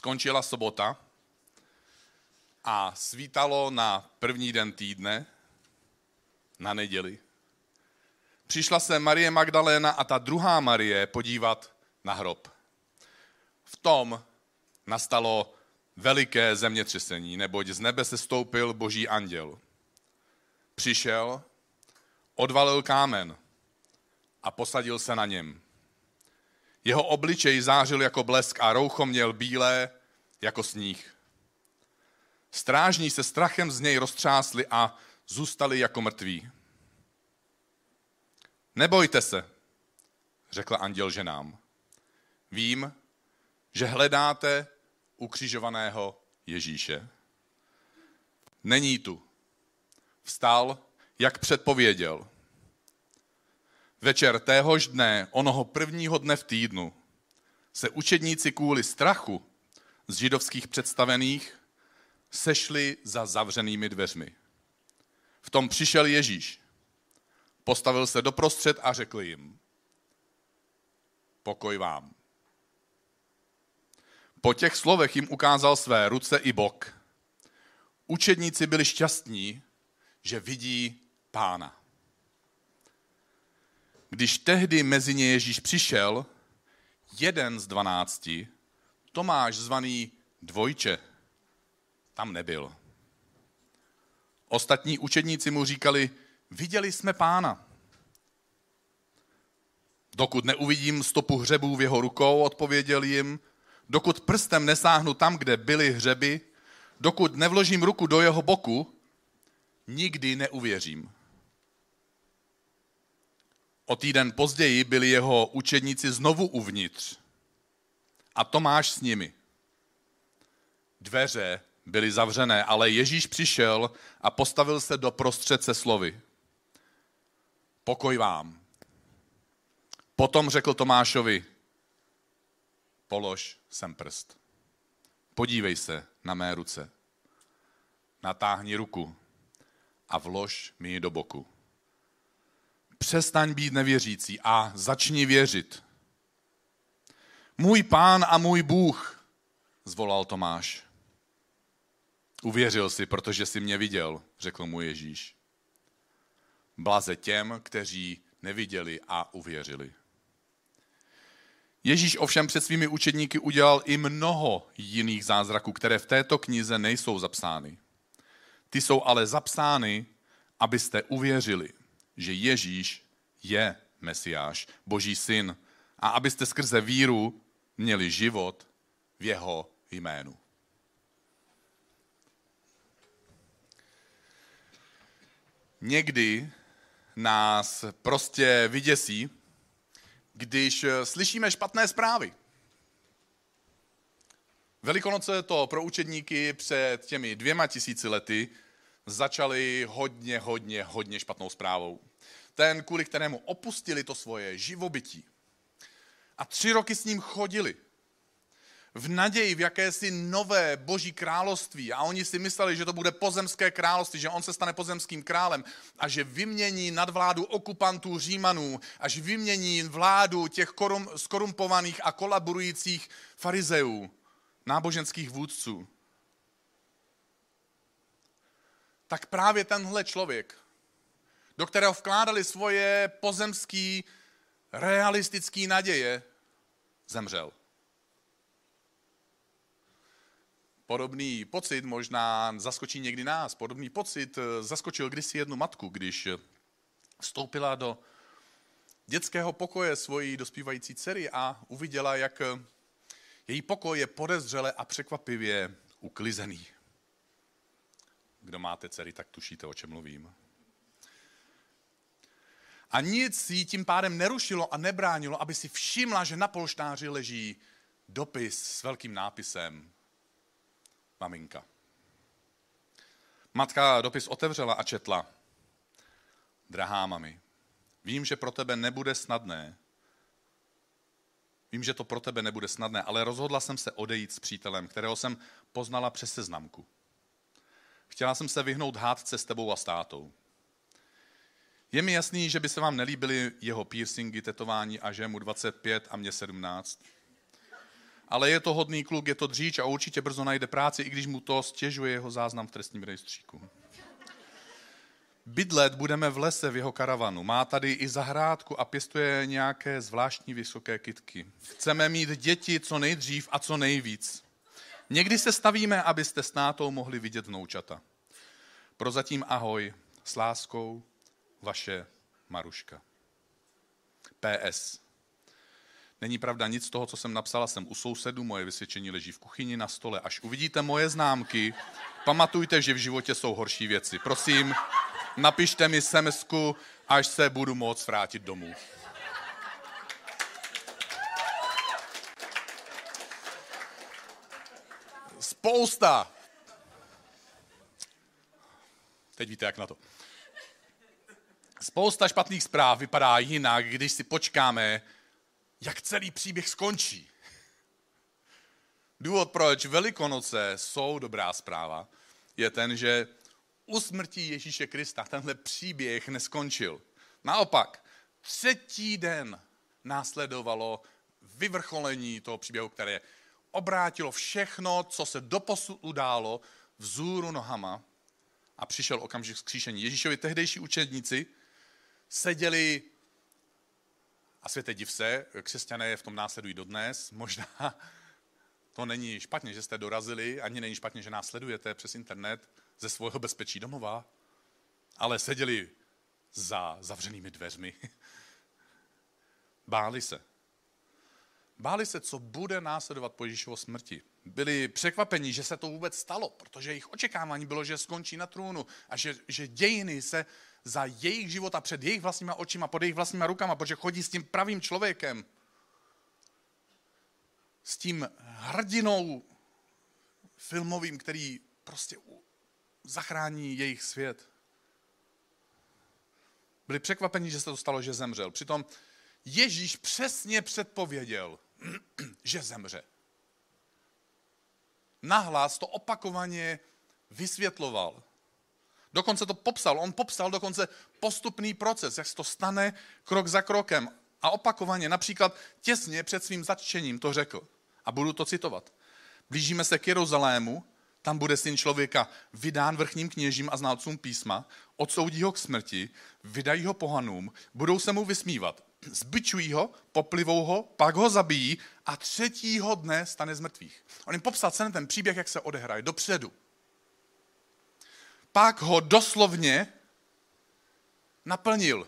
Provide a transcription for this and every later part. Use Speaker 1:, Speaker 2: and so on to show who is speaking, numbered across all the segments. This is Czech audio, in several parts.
Speaker 1: Skončila sobota a svítalo na první den týdne, na neděli, přišla se Marie Magdaléna a ta druhá Marie podívat na hrob. V tom nastalo veliké zemětřesení, neboť z nebe se stoupil boží anděl. Přišel, odvalil kámen a posadil se na něm. Jeho obličej zářil jako blesk a roucho měl bílé jako sníh. Strážní se strachem z něj roztřásli a zůstali jako mrtví. Nebojte se, řekl anděl ženám. Vím, že hledáte ukřižovaného Ježíše. Není tu. Vstal, jak předpověděl. Večer téhož dne, onoho prvního dne v týdnu, se učedníci kvůli strachu z židovských představených sešli za zavřenými dveřmi. V tom přišel Ježíš. Postavil se doprostřed a řekl jim, pokoj vám. Po těch slovech jim ukázal své ruce i bok. Učedníci byli šťastní, že vidí pána. Když tehdy mezi ně Ježíš přišel, jeden z dvanácti, Tomáš zvaný dvojče, tam nebyl. Ostatní učedníci mu říkali, viděli jsme pána. Dokud neuvidím stopu hřebů v jeho rukou, odpověděl jim, dokud prstem nesáhnu tam, kde byly hřeby, dokud nevložím ruku do jeho boku, nikdy neuvěřím. O týden později byli jeho učedníci znovu uvnitř a Tomáš s nimi. Dveře byly zavřené, ale Ježíš přišel a postavil se do prostřed se slovy. Pokoj vám. Potom řekl Tomášovi, polož sem prst. Podívej se na mé ruce. Natáhni ruku a vlož mi ji do boku přestaň být nevěřící a začni věřit. Můj pán a můj Bůh, zvolal Tomáš. Uvěřil si, protože si mě viděl, řekl mu Ježíš. Blaze těm, kteří neviděli a uvěřili. Ježíš ovšem před svými učedníky udělal i mnoho jiných zázraků, které v této knize nejsou zapsány. Ty jsou ale zapsány, abyste uvěřili že Ježíš je Mesiáš, Boží syn, a abyste skrze víru měli život v jeho jménu. Někdy nás prostě vyděsí, když slyšíme špatné zprávy. Velikonoce to pro učedníky před těmi dvěma tisíci lety začali hodně, hodně, hodně špatnou zprávou ten, kvůli kterému opustili to svoje živobytí. A tři roky s ním chodili. V naději v jakési nové boží království. A oni si mysleli, že to bude pozemské království, že on se stane pozemským králem a že vymění nadvládu okupantů Římanů, až vymění vládu těch korum, skorumpovaných a kolaborujících farizeů, náboženských vůdců. Tak právě tenhle člověk do kterého vkládali svoje pozemský realistický naděje, zemřel. Podobný pocit možná zaskočí někdy nás. Podobný pocit eh, zaskočil kdysi jednu matku, když vstoupila do dětského pokoje svojí dospívající dcery a uviděla, jak eh, její pokoj je podezřele a překvapivě uklizený. Kdo máte dcery, tak tušíte, o čem mluvím. A nic jí tím pádem nerušilo a nebránilo, aby si všimla, že na polštáři leží dopis s velkým nápisem Maminka. Matka dopis otevřela a četla. Drahá mami, vím, že pro tebe nebude snadné. Vím, že to pro tebe nebude snadné, ale rozhodla jsem se odejít s přítelem, kterého jsem poznala přes seznamku. Chtěla jsem se vyhnout hádce s tebou a státou. Je mi jasný, že by se vám nelíbily jeho piercingy, tetování a že mu 25 a mě 17. Ale je to hodný kluk, je to dříč a určitě brzo najde práci, i když mu to stěžuje jeho záznam v trestním rejstříku. Bydlet budeme v lese v jeho karavanu. Má tady i zahrádku a pěstuje nějaké zvláštní vysoké kitky. Chceme mít děti co nejdřív a co nejvíc. Někdy se stavíme, abyste s nátou mohli vidět vnoučata. Prozatím ahoj, s láskou, vaše Maruška. PS. Není pravda nic z toho, co jsem napsala, jsem u sousedu, moje vysvědčení leží v kuchyni na stole. Až uvidíte moje známky, pamatujte, že v životě jsou horší věci. Prosím, napište mi sms až se budu moct vrátit domů. Spousta. Teď víte, jak na to. Spousta špatných zpráv vypadá jinak, když si počkáme, jak celý příběh skončí. Důvod, proč Velikonoce jsou dobrá zpráva, je ten, že u smrti Ježíše Krista tenhle příběh neskončil. Naopak, třetí den následovalo vyvrcholení toho příběhu, které obrátilo všechno, co se doposud událo, vzůru nohama a přišel okamžik zkříšení. Ježíšovi tehdejší učedníci seděli, a světe div se, křesťané v tom následují dodnes, možná to není špatně, že jste dorazili, ani není špatně, že nás sledujete přes internet ze svého bezpečí domova, ale seděli za zavřenými dveřmi. Báli se. Báli se, co bude následovat po Ježíšovo smrti. Byli překvapení, že se to vůbec stalo, protože jejich očekávání bylo, že skončí na trůnu a že, že dějiny se za jejich života před jejich vlastníma očima, pod jejich vlastníma rukama, protože chodí s tím pravým člověkem, s tím hrdinou filmovým, který prostě zachrání jejich svět. Byli překvapeni, že se to stalo, že zemřel. Přitom Ježíš přesně předpověděl, že zemře. Nahlas to opakovaně vysvětloval. Dokonce to popsal. On popsal dokonce postupný proces, jak se to stane krok za krokem. A opakovaně, například těsně před svým zatčením to řekl. A budu to citovat. Blížíme se k Jeruzalému, tam bude syn člověka vydán vrchním kněžím a znalcům písma, odsoudí ho k smrti, vydají ho pohanům, budou se mu vysmívat. Zbyčují ho, poplivou ho, pak ho zabijí a třetího dne stane z mrtvých. On jim popsal celý ten příběh, jak se odehraje dopředu pak ho doslovně naplnil.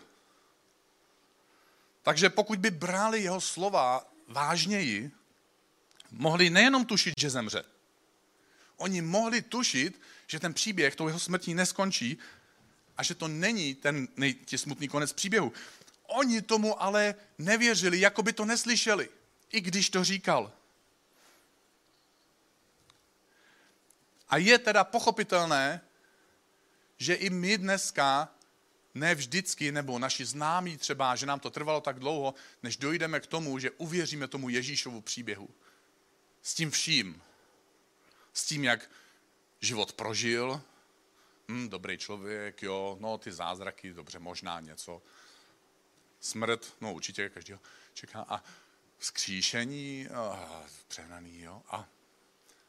Speaker 1: Takže pokud by brali jeho slova vážněji, mohli nejenom tušit, že zemře. Oni mohli tušit, že ten příběh tou jeho smrtí neskončí a že to není ten smutný konec příběhu. Oni tomu ale nevěřili, jako by to neslyšeli, i když to říkal. A je teda pochopitelné, že i my dneska, ne vždycky, nebo naši známí třeba, že nám to trvalo tak dlouho, než dojdeme k tomu, že uvěříme tomu Ježíšovu příběhu. S tím vším. S tím, jak život prožil, hm, dobrý člověk, jo, no ty zázraky, dobře, možná něco. Smrt, no určitě každého čeká. A vzkříšení, oh, přehnaný, jo. A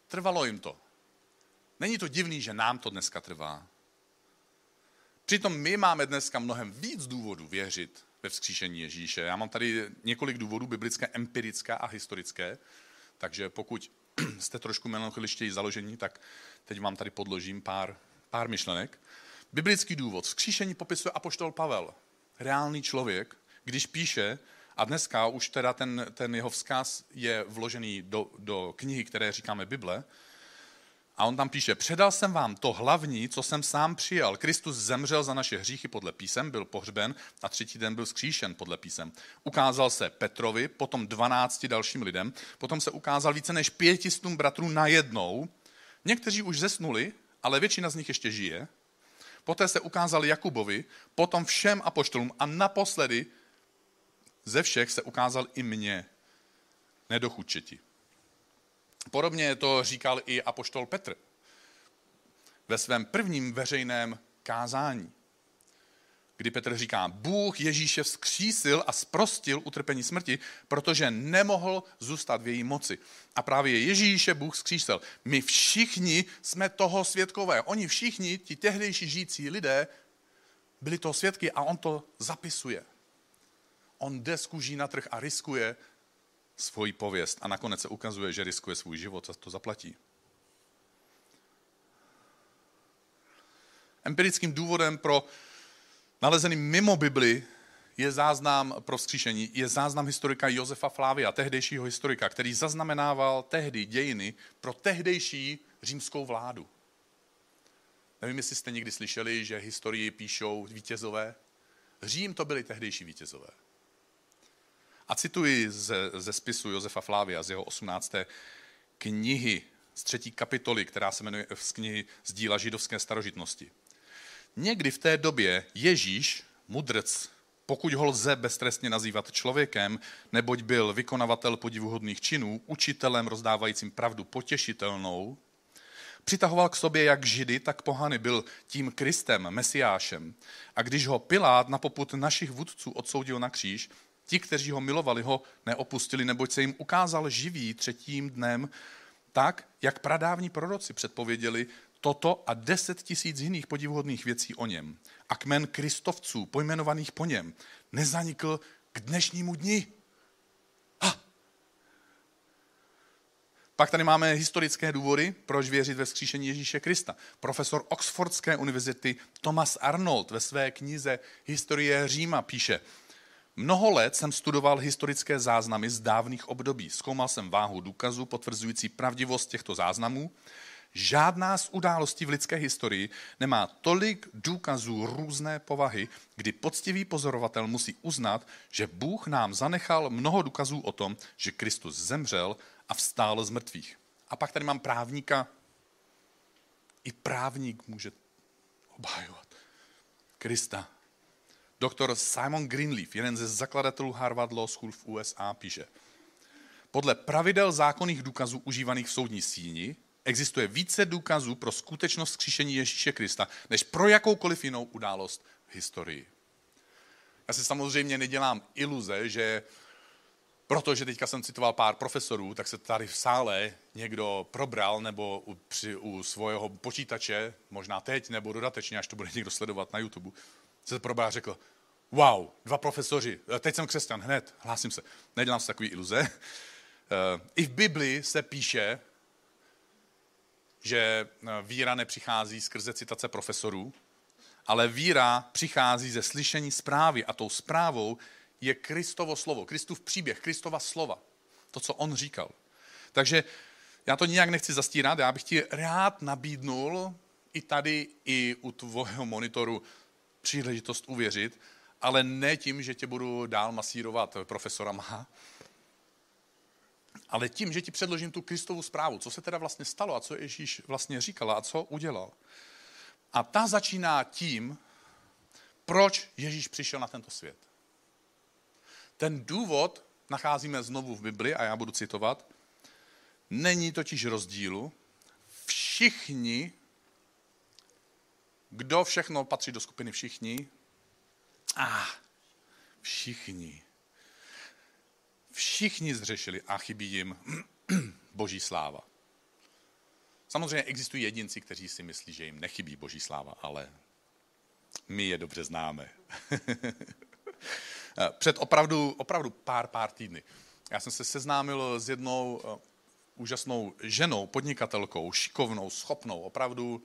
Speaker 1: trvalo jim to. Není to divný, že nám to dneska trvá. Přitom my máme dneska mnohem víc důvodů věřit ve vzkříšení Ježíše. Já mám tady několik důvodů, biblické, empirické a historické, takže pokud jste trošku melancholičtěji založení, tak teď vám tady podložím pár, pár myšlenek. Biblický důvod. Vzkříšení popisuje apoštol Pavel, reálný člověk, když píše, a dneska už teda ten, ten jeho vzkaz je vložený do, do knihy, které říkáme Bible, A on tam píše, předal jsem vám to hlavní, co jsem sám přijal. Kristus zemřel za naše hříchy podle písem, byl pohřben a třetí den byl skříšen podle písem. Ukázal se Petrovi, potom dvanácti dalším lidem, potom se ukázal více než pětistům bratrů najednou. Někteří už zesnuli, ale většina z nich ještě žije. Poté se ukázal Jakubovi, potom všem apoštolům a naposledy ze všech se ukázal i mně, nedochudčeti. Podobně to říkal i apoštol Petr ve svém prvním veřejném kázání, kdy Petr říká, Bůh Ježíše vzkřísil a sprostil utrpení smrti, protože nemohl zůstat v její moci. A právě Ježíše Bůh vzkřísil. My všichni jsme toho svědkové. Oni všichni, ti tehdejší žijící lidé, byli toho svědky a on to zapisuje. On jde z kůží na trh a riskuje svoji pověst a nakonec se ukazuje, že riskuje svůj život a to zaplatí. Empirickým důvodem pro nalezený mimo Bibli je záznam pro vzkříšení, je záznam historika Josefa Flávia, tehdejšího historika, který zaznamenával tehdy dějiny pro tehdejší římskou vládu. Nevím, jestli jste někdy slyšeli, že historii píšou vítězové. Řím to byli tehdejší vítězové. A cituji ze, ze spisu Josefa Flávia z jeho 18. knihy z třetí kapitoly, která se jmenuje z knihy z díla židovské starožitnosti. Někdy v té době Ježíš, mudrc, pokud ho lze beztrestně nazývat člověkem, neboť byl vykonavatel podivuhodných činů, učitelem rozdávajícím pravdu potěšitelnou, přitahoval k sobě jak židy, tak pohany, byl tím Kristem, Mesiášem. A když ho Pilát na poput našich vůdců odsoudil na kříž, Ti, kteří ho milovali, ho neopustili, neboť se jim ukázal živý třetím dnem, tak, jak pradávní proroci předpověděli toto a deset tisíc jiných podivuhodných věcí o něm. A kmen kristovců, pojmenovaných po něm, nezanikl k dnešnímu dni. Ha! Pak tady máme historické důvody, proč věřit ve vzkříšení Ježíše Krista. Profesor Oxfordské univerzity Thomas Arnold ve své knize Historie Říma píše, Mnoho let jsem studoval historické záznamy z dávných období. Zkoumal jsem váhu důkazů potvrzující pravdivost těchto záznamů. Žádná z událostí v lidské historii nemá tolik důkazů různé povahy, kdy poctivý pozorovatel musí uznat, že Bůh nám zanechal mnoho důkazů o tom, že Kristus zemřel a vstál z mrtvých. A pak tady mám právníka. I právník může obhajovat Krista Doktor Simon Greenleaf, jeden ze zakladatelů Harvard Law School v USA, píše, podle pravidel zákonných důkazů užívaných v soudní síni existuje více důkazů pro skutečnost skříšení Ježíše Krista, než pro jakoukoliv jinou událost v historii. Já si samozřejmě nedělám iluze, že protože teďka jsem citoval pár profesorů, tak se tady v sále někdo probral nebo u, při, u svého počítače, možná teď nebo dodatečně, až to bude někdo sledovat na YouTube, se probral a řekl, wow, dva profesoři, eh, teď jsem křesťan, hned, hlásím se. Nedělám si takový iluze. Eh, I v Biblii se píše, že eh, víra nepřichází skrze citace profesorů, ale víra přichází ze slyšení zprávy a tou zprávou je Kristovo slovo, Kristův příběh, Kristova slova. To, co on říkal. Takže já to nijak nechci zastírat, já bych ti rád nabídnul i tady, i u tvého monitoru příležitost uvěřit, ale ne tím, že tě budu dál masírovat profesorama, ale tím, že ti předložím tu Kristovu zprávu, co se teda vlastně stalo a co Ježíš vlastně říkal a co udělal. A ta začíná tím, proč Ježíš přišel na tento svět. Ten důvod nacházíme znovu v Bibli a já budu citovat. Není totiž rozdílu. Všichni, kdo všechno patří do skupiny všichni, a ah, všichni. Všichni zřešili a chybí jim boží sláva. Samozřejmě existují jedinci, kteří si myslí, že jim nechybí boží sláva, ale my je dobře známe. Před opravdu, opravdu pár, pár týdny. Já jsem se seznámil s jednou uh, úžasnou ženou, podnikatelkou, šikovnou, schopnou, opravdu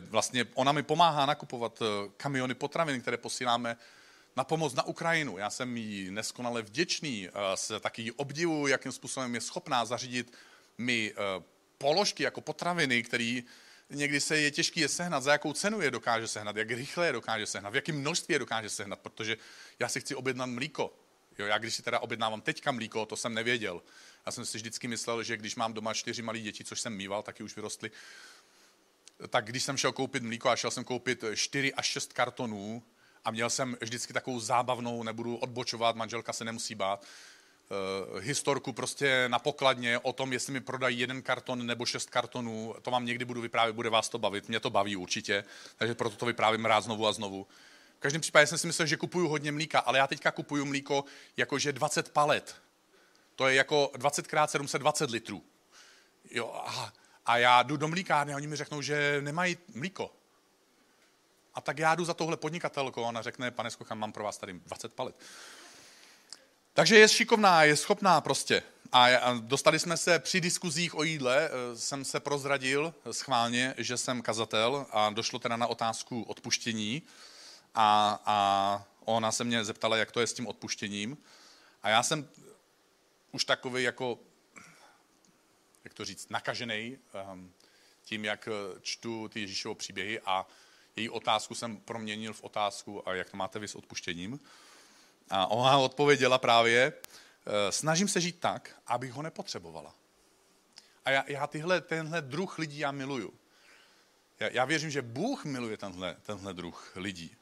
Speaker 1: vlastně ona mi pomáhá nakupovat uh, kamiony potravin, které posíláme na pomoc na Ukrajinu. Já jsem jí neskonale vděčný, se taky obdivu, jakým způsobem je schopná zařídit mi položky jako potraviny, které někdy se je těžké je sehnat, za jakou cenu je dokáže sehnat, jak rychle je dokáže sehnat, v jakém množství je dokáže sehnat, protože já si chci objednat mlíko. Jo, já když si teda objednávám teďka mlíko, to jsem nevěděl. Já jsem si vždycky myslel, že když mám doma čtyři malé děti, což jsem mýval, taky už vyrostly, tak když jsem šel koupit mlíko a šel jsem koupit 4 až 6 kartonů a měl jsem vždycky takovou zábavnou, nebudu odbočovat, manželka se nemusí bát, uh, historku prostě na pokladně o tom, jestli mi prodají jeden karton nebo šest kartonů, to vám někdy budu vyprávět, bude vás to bavit, mě to baví určitě, takže proto to vyprávím rád znovu a znovu. V každém případě jsem si myslel, že kupuju hodně mlíka, ale já teďka kupuju mlíko jakože 20 palet. To je jako 20 x 720 litrů. Jo, a, a já jdu do mlíkárny a oni mi řeknou, že nemají mlíko. A tak já jdu za tohle podnikatelkou a ona řekne, pane Skochan, mám pro vás tady 20 palet. Takže je šikovná, je schopná prostě. A dostali jsme se při diskuzích o jídle, eh, jsem se prozradil schválně, že jsem kazatel a došlo teda na otázku odpuštění. A, a ona se mě zeptala, jak to je s tím odpuštěním. A já jsem už takový jako, jak to říct, nakažený um, tím, jak eh, čtu ty Ježíšovo příběhy a její otázku jsem proměnil v otázku, a jak to máte vy s odpuštěním. A ona odpověděla právě, eh, snažím se žít tak, abych ho nepotřebovala. A já, já tyhle, tenhle druh lidí já miluju. Já, já věřím, že Bůh miluje tenhle, tenhle druh lidí.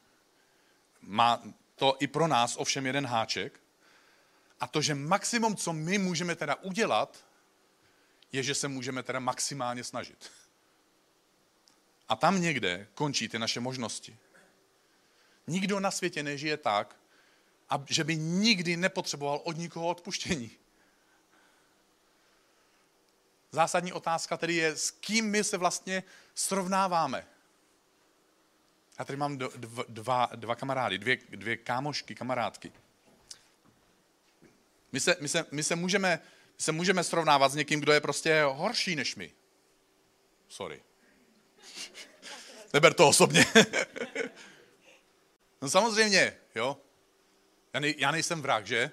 Speaker 1: Má to i pro nás ovšem jeden háček, a to, že maximum, co my můžeme teda udělat, je, že se můžeme teda maximálně snažit. A tam někde končí ty naše možnosti. Nikdo na světě nežije tak, že by nikdy nepotřeboval od nikoho odpuštění. Zásadní otázka tedy je, s kým my se vlastně srovnáváme. Já tady mám dva, dva, kamarády, dvě, dvě kámošky, kamarádky. My se, my se, my se, můžeme, se můžeme srovnávat s někým, kdo je prostě horší než my. Sorry. Neber to osobně. no samozřejmě, jo. Já, nej, já nejsem vrah, že?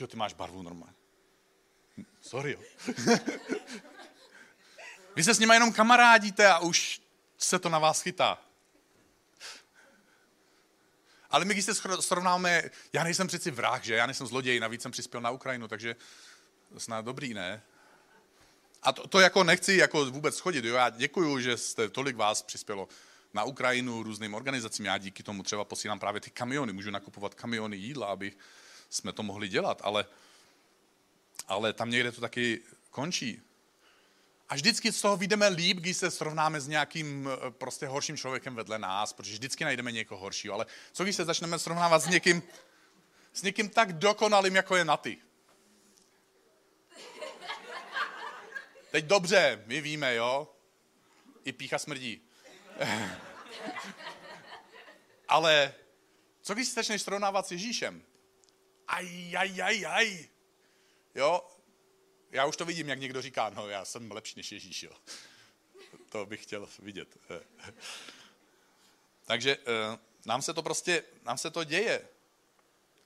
Speaker 1: Jo, ty máš barvu normálně. Sorry, jo. Vy se s nimi jenom kamarádíte a už se to na vás chytá. Ale my, když se srovnáme, já nejsem přeci vrah, že? Já nejsem zloděj, navíc jsem přispěl na Ukrajinu, takže snad dobrý, ne? A to, to jako nechci jako vůbec schodit, jo? Já děkuju, že jste tolik vás přispělo na Ukrajinu různým organizacím. Já díky tomu třeba posílám právě ty kamiony, můžu nakupovat kamiony jídla, aby jsme to mohli dělat, ale, ale tam někde to taky končí. A vždycky z toho vyjdeme líp, když se srovnáme s nějakým eh, prostě horším člověkem vedle nás, protože vždycky najdeme někoho horšího. Ale co když se začneme srovnávat s někým, s někým tak dokonalým, jako je Naty? Teď dobře, my víme, jo? I pícha smrdí. Ale co když se začneš srovnávat s Ježíšem? Aj, aj, aj, aj. Jo, já už to vidím, jak někdo říká, no já jsem lepší než Ježíš, jo. To bych chtěl vidět. Takže eh, nám se to prostě, nám se to děje,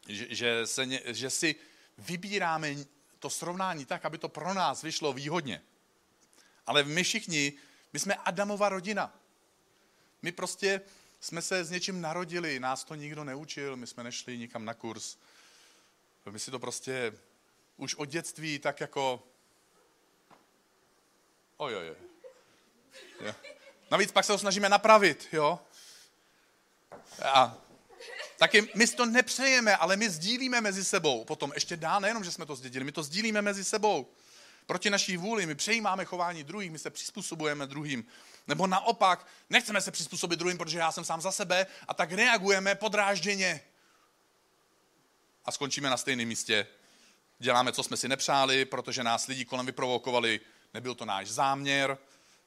Speaker 1: že, že, se, že si vybíráme to srovnání tak, aby to pro nás vyšlo výhodně. Ale my všichni, my jsme Adamova rodina. My prostě jsme se s něčím narodili, nás to nikdo neučil, my jsme nešli nikam na kurz. My si to prostě už od dětství tak jako... Ojoj. Jo. Navíc pak se to snažíme napravit, jo? A taky my si to nepřejeme, ale my sdílíme mezi sebou. Potom ještě dál, nejenom, že jsme to zdědili, my to sdílíme mezi sebou. Proti naší vůli, my přejímáme chování druhých, my se přizpůsobujeme druhým. Nebo naopak, nechceme se přizpůsobit druhým, protože já jsem sám za sebe a tak reagujeme podrážděně. A skončíme na stejném místě. Děláme, co jsme si nepřáli, protože nás lidi kolem vyprovokovali. Nebyl to náš záměr.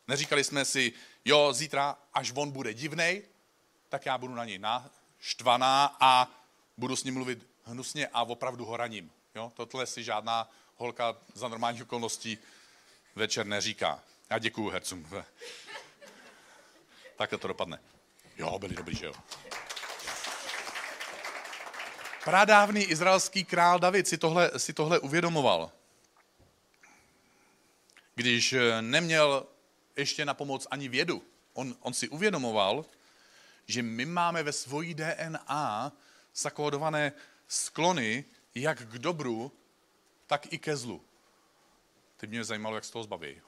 Speaker 1: Neříkali jsme si, jo, zítra, až on bude divnej, tak já budu na něj naštvaná a budu s ním mluvit hnusně a opravdu ho raním. Jo? Tohle si žádná holka za normálních okolností večer neříká. Já děkuju hercům. Takhle to dopadne. Jo, byli dobrý, že jo. Pradávný izraelský král David si tohle, si tohle uvědomoval. když eh, neměl ještě na pomoc ani vědu. On, on si uvědomoval, že my máme ve svojí DNA zakódované sklony jak k dobru, tak i ke zlu. Teď mě zajímalo, jak z toho zbaví.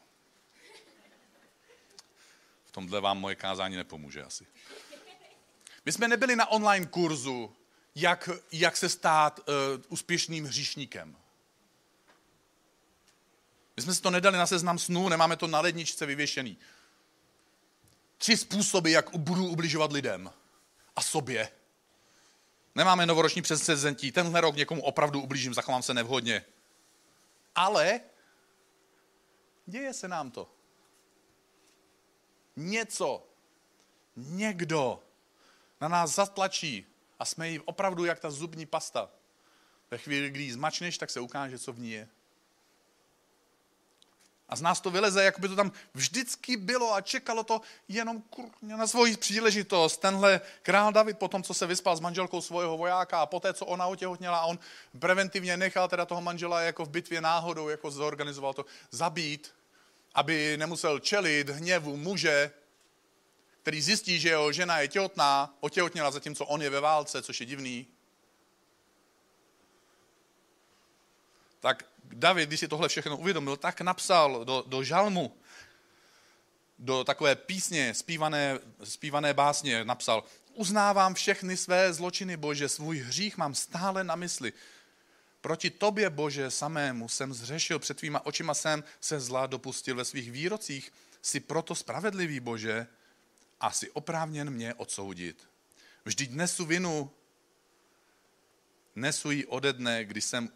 Speaker 1: V tomhle vám moje kázání nepomůže asi. My jsme nebyli na online kurzu, jak, jak se stát uh, úspěšným hříšníkem. My jsme si to nedali na seznam snů, nemáme to na ledničce vyvěšený. Tři způsoby, jak budu ubližovat lidem a sobě. Nemáme novoroční předsedzentí, tenhle rok někomu opravdu ublížím, zachovám se nevhodně. Ale děje se nám to. Něco, někdo na nás zatlačí a jsme jí opravdu jak ta zubní pasta. Ve chvíli, kdy ji zmačneš, tak se ukáže, co v ní je. A z nás to vyleze, jako by to tam vždycky bylo a čekalo to jenom na svoji příležitost. Tenhle král David, po tom, co se vyspal s manželkou svého vojáka a poté, co ona otěhotněla on preventivně nechal teda toho manžela jako v bitvě náhodou, jako zorganizoval to, zabít, aby nemusel čelit hněvu muže, který zjistí, že jeho žena je těhotná, otěhotněla zatímco on je ve válce, což je divný. Tak David, když si tohle všechno uvědomil, tak napsal do, do žalmu, do takové písně, zpívané, zpívané básně, napsal, uznávám všechny své zločiny, Bože, svůj hřích mám stále na mysli. Proti tobě, Bože, samému jsem zřešil, před tvýma očima jsem se zla dopustil ve svých výrocích. Jsi proto spravedlivý, Bože, a jsi oprávněn mě odsoudit. Vždyť nesu vinu, nesu ji ode dne, kdy jsem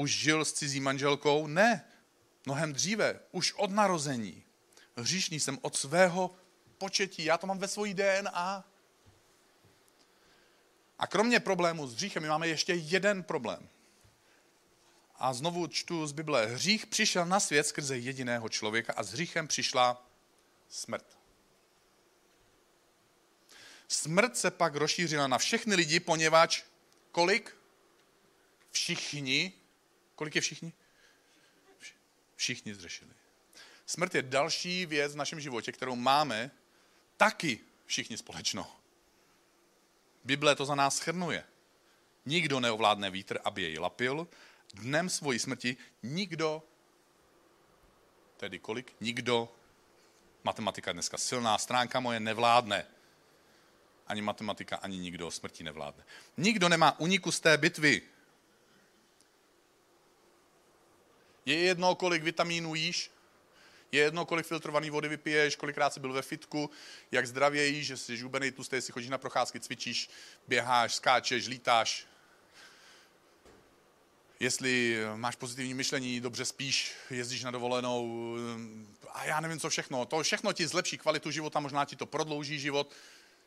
Speaker 1: už žil s cizí manželkou? Ne, mnohem dříve, už od narození. Hříšný jsem od svého početí, já to mám ve svojí DNA. A kromě problému s hříchem, my máme ještě jeden problém. A znovu čtu z Bible. Hřích přišel na svět skrze jediného člověka a s hříchem přišla smrt. Smrt se pak rozšířila na všechny lidi, poněvadž kolik? Všichni Kolik je všichni? Všichni zřešili. Smrt je další věc v našem životě, kterou máme taky všichni společno. Bible to za nás schrnuje. Nikdo neovládne vítr, aby jej lapil. Dnem svojí smrti nikdo, tedy kolik? Nikdo, matematika dneska silná stránka moje, nevládne. Ani matematika, ani nikdo smrti nevládne. Nikdo nemá uniku z té bitvy. Je jedno, kolik vitamínů jíš, je jedno, kolik filtrované vody vypiješ, kolikrát jsi byl ve fitku, jak zdravě jíš, že jsi žubený, tlustý, jestli chodíš na procházky, cvičíš, běháš, skáčeš, lítáš. Jestli máš pozitivní myšlení, dobře spíš, jezdíš na dovolenou a já nevím, co všechno. To všechno ti zlepší kvalitu života, možná ti to prodlouží život.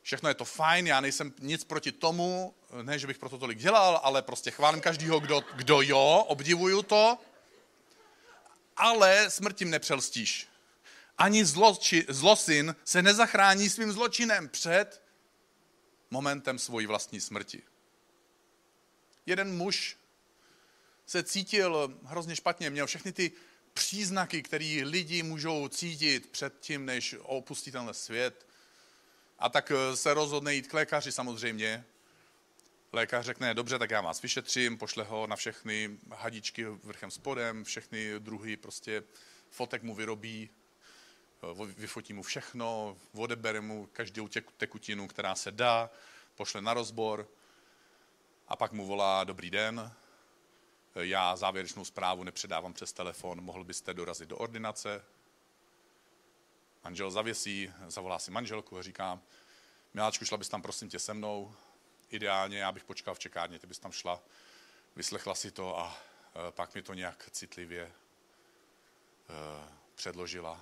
Speaker 1: Všechno je to fajn, já nejsem nic proti tomu, ne, že bych proto tolik dělal, ale prostě chválím každýho, kdo, kdo jo, obdivuju to ale smrt tím nepřelstíš. Ani zloči, zlosin se nezachrání svým zločinem před momentem svojí vlastní smrti. Jeden muž se cítil hrozně špatně, měl všechny ty příznaky, které lidi můžou cítit před tím, než opustí tenhle svět. A tak se rozhodne jít k lékaři samozřejmě. Lékař řekne, dobře, tak já vás vyšetřím, pošle ho na všechny hadičky vrchem spodem, všechny druhy prostě fotek mu vyrobí, vyfotí mu všechno, odebere mu každou tekutinu, která se dá, pošle na rozbor a pak mu volá, dobrý den, já závěrečnou zprávu nepředávám přes telefon, mohl byste dorazit do ordinace. Manžel zavěsí, zavolá si manželku a říká, miláčku, šla bys tam prosím tě se mnou, ideálně já bych počkal v čekárně, ty bys tam šla, vyslechla si to a e, pak mi to nějak citlivě e, předložila.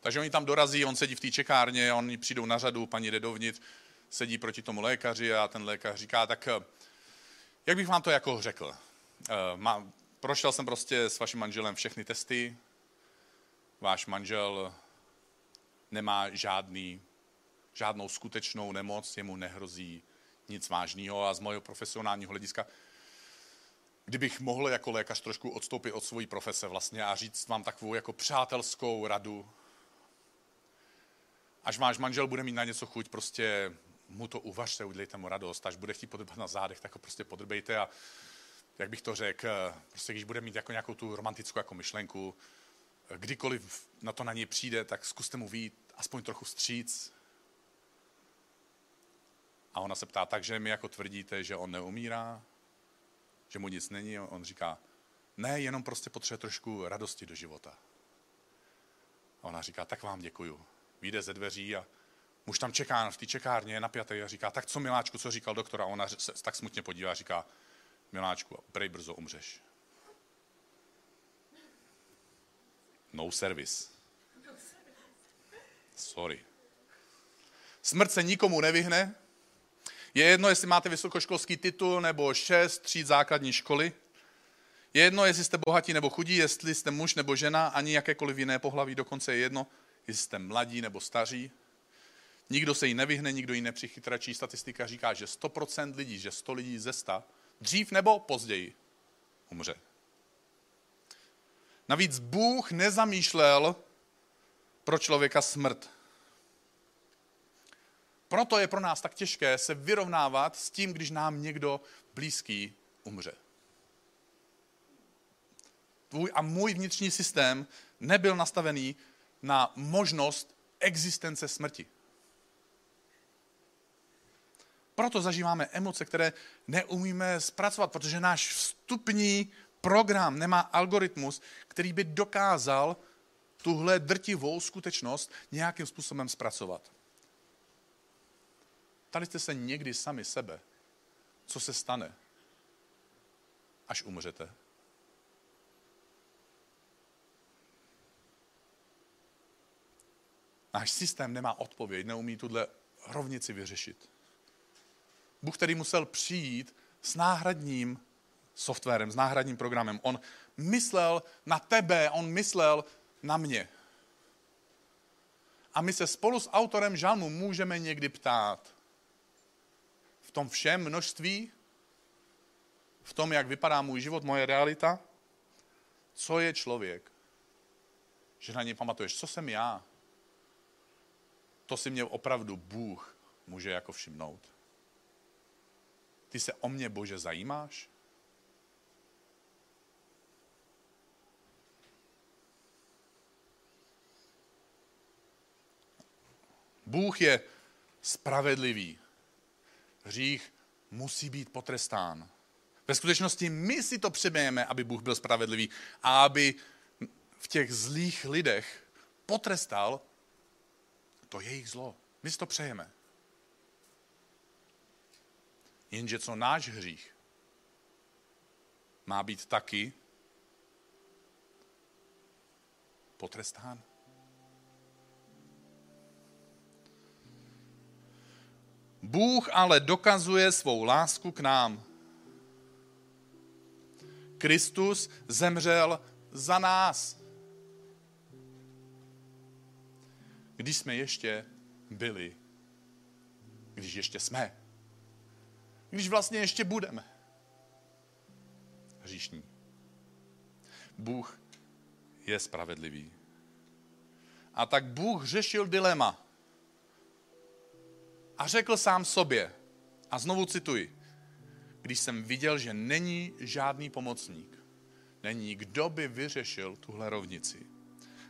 Speaker 1: Takže oni tam dorazí, on sedí v té čekárně, oni přijdou na řadu, paní jde dovnitř, sedí proti tomu lékaři a ten lékař říká, tak e, jak bych vám to jako řekl? prošel jsem prostě s vaším manželem všechny testy, váš manžel nemá žádný žádnou skutečnou nemoc, jemu nehrozí nic vážného a z mého profesionálního hlediska kdybych mohl jako lékař trošku odstoupit od svojí profese vlastně a říct vám takovou jako přátelskou radu. Až váš manžel bude mít na něco chuť, prostě mu to uvařte, udělejte mu radost. Až bude chtít podrbat na zádech, tak ho prostě podrbejte a jak bych to řekl, prostě když bude mít jako nějakou tu romantickou jako myšlenku, kdykoliv na to na něj přijde, tak zkuste mu vít aspoň trochu stříc. A ona se ptá, takže mi jako tvrdíte, že on neumírá, že mu nic není. On říká, ne, jenom prostě potřebuje trošku radosti do života. A ona říká, tak vám děkuju. Vyjde ze dveří a muž tam čeká v té čekárně, je napjatý a říká, tak co miláčku, co říkal doktor? A ona se tak smutně podívá a říká, miláčku, prej brzo umřeš. No service. Sorry. Smrt se nikomu nevyhne. Je jedno, jestli máte vysokoškolský titul nebo šest tříd základní školy. Je jedno, jestli jste bohatí nebo chudí, jestli jste muž nebo žena, ani jakékoliv jiné pohlaví, dokonce je jedno, jestli jste mladí nebo staří. Nikdo se jí nevyhne, nikdo jí nepřichytračí. Statistika říká, že 100% lidí, že 100 lidí ze 100, dřív nebo později umře. Navíc Bůh nezamýšlel pro člověka smrt. Proto je pro nás tak těžké se vyrovnávat s tím, když nám někdo blízký umře. Tvůj a můj vnitřní systém nebyl nastavený na možnost existence smrti. Proto zažíváme emoce, které neumíme zpracovat, protože náš vstupní program nemá algoritmus, který by dokázal tuhle drtivou skutečnost nějakým způsobem zpracovat. Ptali jste se někdy sami sebe, co se stane, až umřete? Náš systém nemá odpověď, neumí tuhle rovnici vyřešit. Bůh, který musel přijít s náhradním softwarem, s náhradním programem. On myslel na tebe, on myslel na mě. A my se spolu s autorem žalmu můžeme někdy ptát, v tom všem množství, v tom, jak vypadá můj život, moje realita, co je člověk, že na něj pamatuješ, co jsem já. To si mě opravdu Bůh může jako všimnout. Ty se o mě, Bože, zajímáš? Bůh je spravedlivý. Hřích musí být potrestán. Ve skutečnosti my si to přemějeme, aby Bůh byl spravedlivý a aby v těch zlých lidech potrestal to jejich zlo. My si to přejeme. Jenže co náš hřích má být taky potrestán? Bůh ale dokazuje svou lásku k nám. Kristus zemřel za nás. Když jsme ještě byli, když ještě jsme, když vlastně ještě budeme hříšní. Bůh je spravedlivý. A tak Bůh řešil dilema a řekl sám sobě, a znovu cituji, když jsem viděl, že není žádný pomocník, není kdo by vyřešil tuhle rovnici.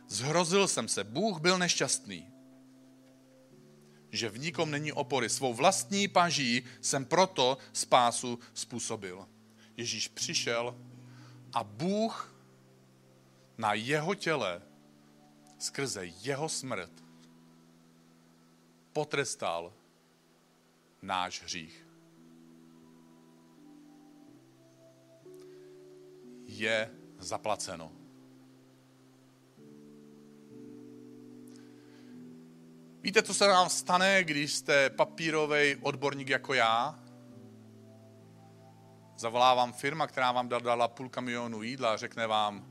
Speaker 1: Zhrozil jsem se, Bůh byl nešťastný, že v nikom není opory. Svou vlastní paží jsem proto spásu způsobil. Ježíš přišel a Bůh na jeho těle skrze jeho smrt potrestal náš hřích. Je zaplaceno. Víte, co se nám stane, když jste papírový odborník jako já? Zavolá vám firma, která vám dala půl kamionu jídla a řekne vám,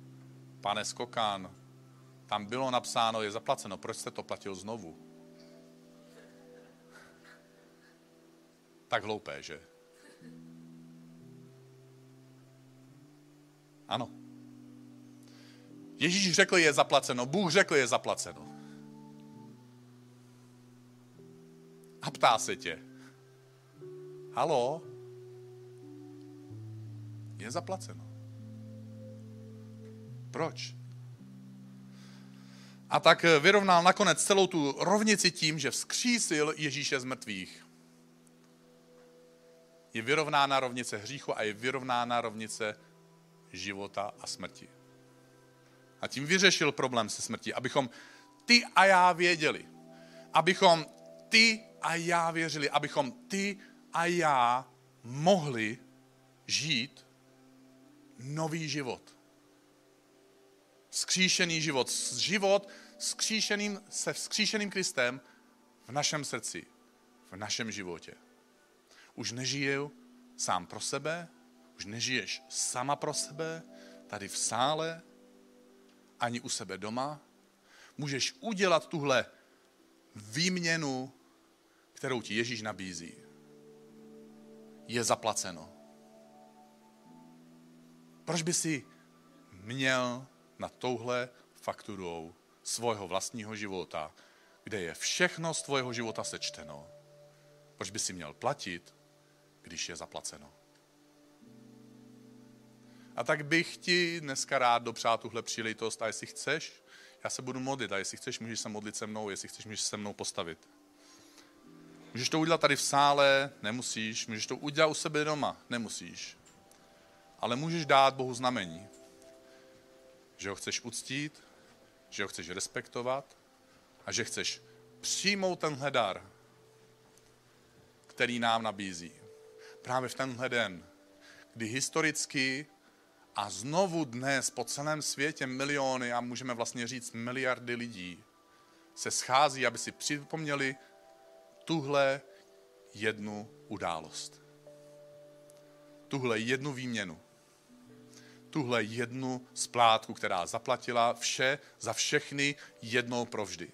Speaker 1: pane Skokan, tam bylo napsáno, je zaplaceno, proč jste to platil znovu? Tak hloupé, že? Ano. Ježíš řekl, je zaplaceno. Bůh řekl, je zaplaceno. A ptá se tě. Halo? Je zaplaceno. Proč? A tak vyrovnal nakonec celou tu rovnici tím, že vzkřísil Ježíše z mrtvých. Je vyrovnána rovnice hříchu a je vyrovnána rovnice života a smrti. A tím vyřešil problém se smrtí, abychom ty a já věděli. Abychom ty a já věřili, abychom ty a já mohli žít nový život. Skříšený život. Život skříšeným, se vzkříšeným Kristem v našem srdci, v našem životě. Už nežiju sám pro sebe, už nežiješ sama pro sebe, tady v sále, ani u sebe doma. Můžeš udělat tuhle výměnu, kterou ti Ježíš nabízí. Je zaplaceno. Proč by si měl na touhle fakturou svého vlastního života, kde je všechno z tvojho života sečteno, proč by si měl platit, když je zaplaceno? A tak bych ti dneska rád dopřál tuhle příležitost a jestli chceš, já se budu modlit a jestli chceš, můžeš se modlit se mnou, jestli chceš, můžeš se mnou postavit. Můžeš to udělat tady v sále, nemusíš. Můžeš to udělat u sebe doma, nemusíš. Ale můžeš dát Bohu znamení, že ho chceš uctít, že ho chceš respektovat a že chceš přijmout tenhle dar, který nám nabízí. Právě v tenhle den, kdy historicky a znovu dnes po celém světě miliony a můžeme vlastně říct miliardy lidí se schází, aby si připomněli tuhle jednu událost. Tuhle jednu výměnu. Tuhle jednu splátku, která zaplatila vše za všechny jednou provždy.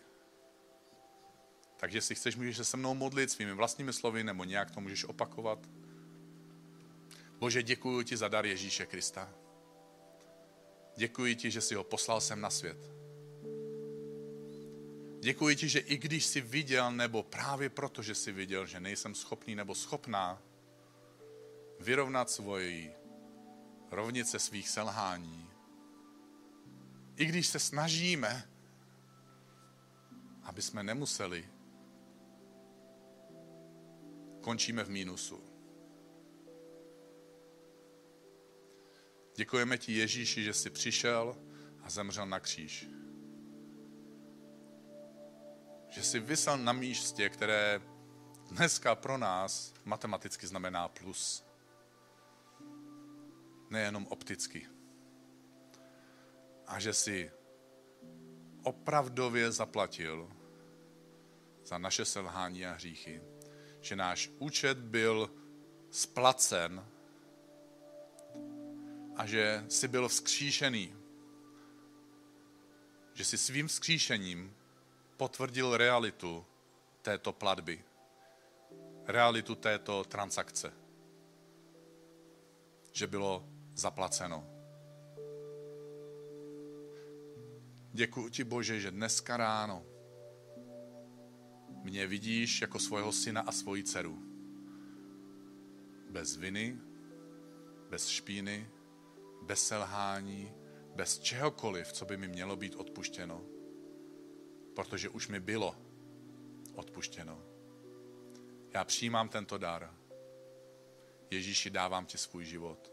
Speaker 1: Takže jestli chceš, můžeš se se mnou modlit svými vlastními slovy, nebo nějak to můžeš opakovat. Bože, děkuji ti za dar Ježíše Krista. Děkuji ti, že jsi ho poslal sem na svět. Děkuji ti, že i když jsi viděl, nebo právě proto, že jsi viděl, že nejsem schopný nebo schopná vyrovnat svoji rovnice svých selhání, i když se snažíme, aby jsme nemuseli, končíme v mínusu. Děkujeme ti, Ježíši, že jsi přišel a zemřel na kříž že jsi vysel na místě, které dneska pro nás matematicky znamená plus. Nejenom opticky. A že si opravdově zaplatil za naše selhání a hříchy. Že náš účet byl splacen a že jsi byl vzkříšený. Že jsi svým vzkříšením potvrdil realitu této platby, realitu této transakce, že bylo zaplaceno. Děkuji ti, Bože, že dneska ráno mě vidíš jako svého syna a svoji dceru. Bez viny, bez špíny, bez selhání, bez čehokoliv, co by mi mělo být odpuštěno protože už mi bylo odpuštěno. Já přijímám tento dar. Ježíši, dávám ti svůj život.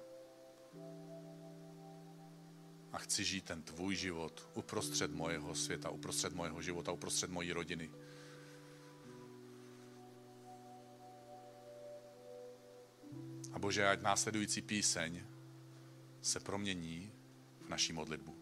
Speaker 1: A chci žít ten tvůj život uprostřed mojeho světa, uprostřed mojeho života, uprostřed mojí rodiny. A Bože, ať následující píseň se promění v naší modlitbu.